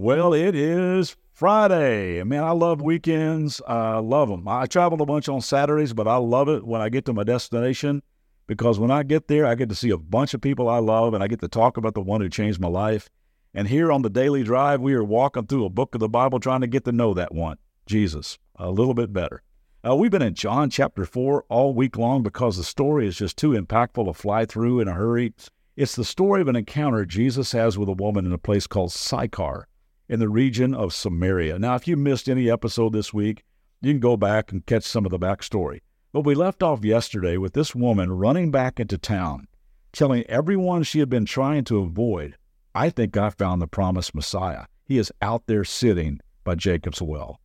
Well, it is Friday. Man, I love weekends. I love them. I travel a bunch on Saturdays, but I love it when I get to my destination because when I get there, I get to see a bunch of people I love and I get to talk about the one who changed my life. And here on the daily drive, we are walking through a book of the Bible trying to get to know that one, Jesus, a little bit better. Uh, we've been in John chapter 4 all week long because the story is just too impactful to fly through in a hurry. It's the story of an encounter Jesus has with a woman in a place called Sychar in the region of Samaria. Now, if you missed any episode this week, you can go back and catch some of the backstory. But we left off yesterday with this woman running back into town, telling everyone she had been trying to avoid, I think I found the promised Messiah. He is out there sitting by Jacob's well.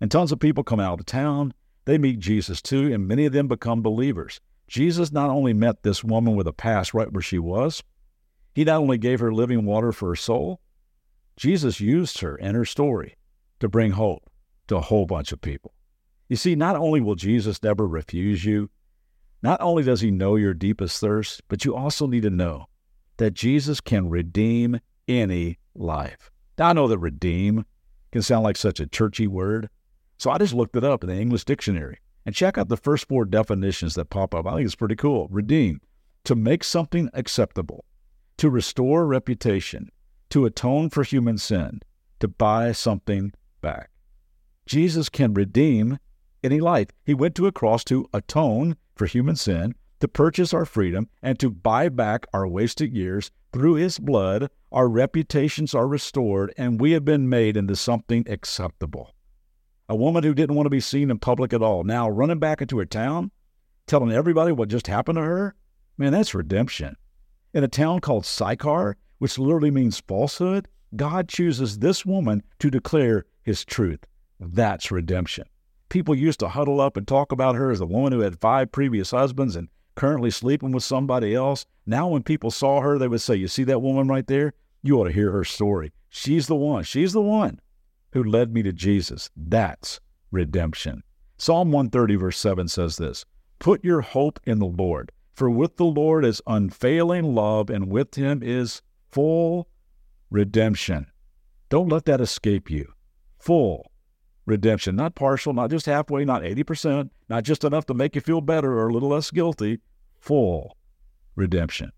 And tons of people come out of town. They meet Jesus too, and many of them become believers. Jesus not only met this woman with a past right where she was, he not only gave her living water for her soul, Jesus used her and her story to bring hope to a whole bunch of people. You see, not only will Jesus never refuse you, not only does he know your deepest thirst, but you also need to know that Jesus can redeem any life. Now, I know that redeem can sound like such a churchy word, so I just looked it up in the English dictionary and check out the first four definitions that pop up. I think it's pretty cool. Redeem, to make something acceptable, to restore reputation, to atone for human sin, to buy something back. Jesus can redeem any life. He went to a cross to atone for human sin, to purchase our freedom, and to buy back our wasted years. Through his blood, our reputations are restored, and we have been made into something acceptable. A woman who didn't want to be seen in public at all, now running back into her town, telling everybody what just happened to her? Man, that's redemption. In a town called Sychar, which literally means falsehood, God chooses this woman to declare his truth. That's redemption. People used to huddle up and talk about her as a woman who had five previous husbands and currently sleeping with somebody else. Now, when people saw her, they would say, You see that woman right there? You ought to hear her story. She's the one. She's the one who led me to Jesus. That's redemption. Psalm 130, verse 7 says this Put your hope in the Lord, for with the Lord is unfailing love, and with him is full redemption. Don't let that escape you. Full redemption, not partial, not just halfway, not 80%, not just enough to make you feel better or a little less guilty. Full redemption.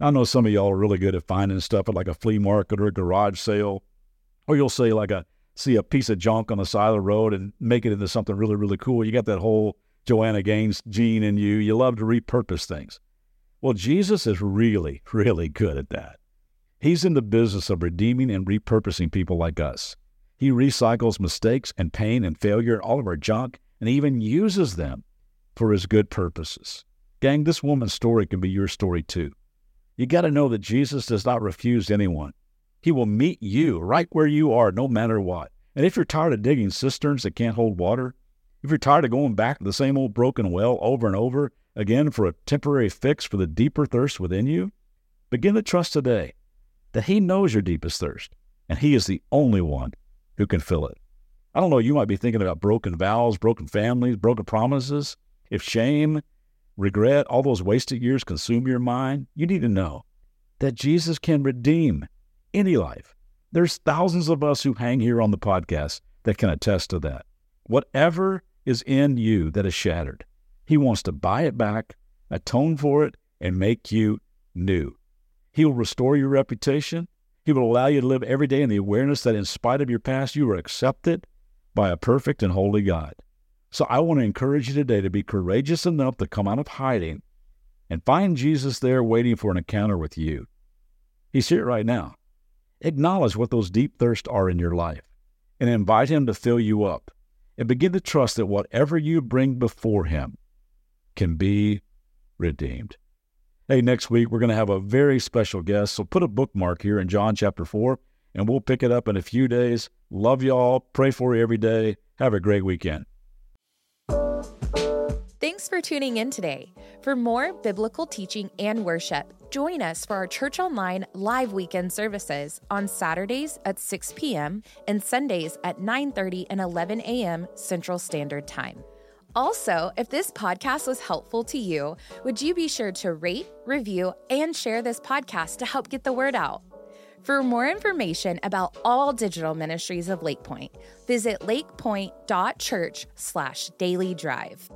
I know some of y'all are really good at finding stuff at like a flea market or a garage sale, or you'll say like a see a piece of junk on the side of the road and make it into something really, really cool. You got that whole Joanna Gaines gene in you. You love to repurpose things. Well, Jesus is really, really good at that. He's in the business of redeeming and repurposing people like us. He recycles mistakes and pain and failure, all of our junk, and even uses them for his good purposes. Gang, this woman's story can be your story too. You got to know that Jesus does not refuse anyone. He will meet you right where you are, no matter what. And if you're tired of digging cisterns that can't hold water, if you're tired of going back to the same old broken well over and over again for a temporary fix for the deeper thirst within you, begin to trust today that He knows your deepest thirst, and He is the only one who can fill it. I don't know, you might be thinking about broken vows, broken families, broken promises. If shame, regret, all those wasted years consume your mind, you need to know that Jesus can redeem any life. There's thousands of us who hang here on the podcast that can attest to that. Whatever is in you that is shattered, He wants to buy it back, atone for it, and make you new. He will restore your reputation. He will allow you to live every day in the awareness that in spite of your past, you are accepted by a perfect and holy God. So I want to encourage you today to be courageous enough to come out of hiding and find Jesus there waiting for an encounter with you. He's here right now. Acknowledge what those deep thirsts are in your life and invite Him to fill you up and begin to trust that whatever you bring before Him can be redeemed. Hey, next week we're going to have a very special guest. So put a bookmark here in John chapter 4 and we'll pick it up in a few days. Love y'all. Pray for you every day. Have a great weekend. Thanks for tuning in today. For more biblical teaching and worship, join us for our Church Online live weekend services on Saturdays at 6 p.m. and Sundays at 9:30 and 11 a.m. Central Standard Time. Also, if this podcast was helpful to you, would you be sure to rate, review, and share this podcast to help get the word out? For more information about all digital ministries of Lakepointe, visit lakepointe.church slash daily drive.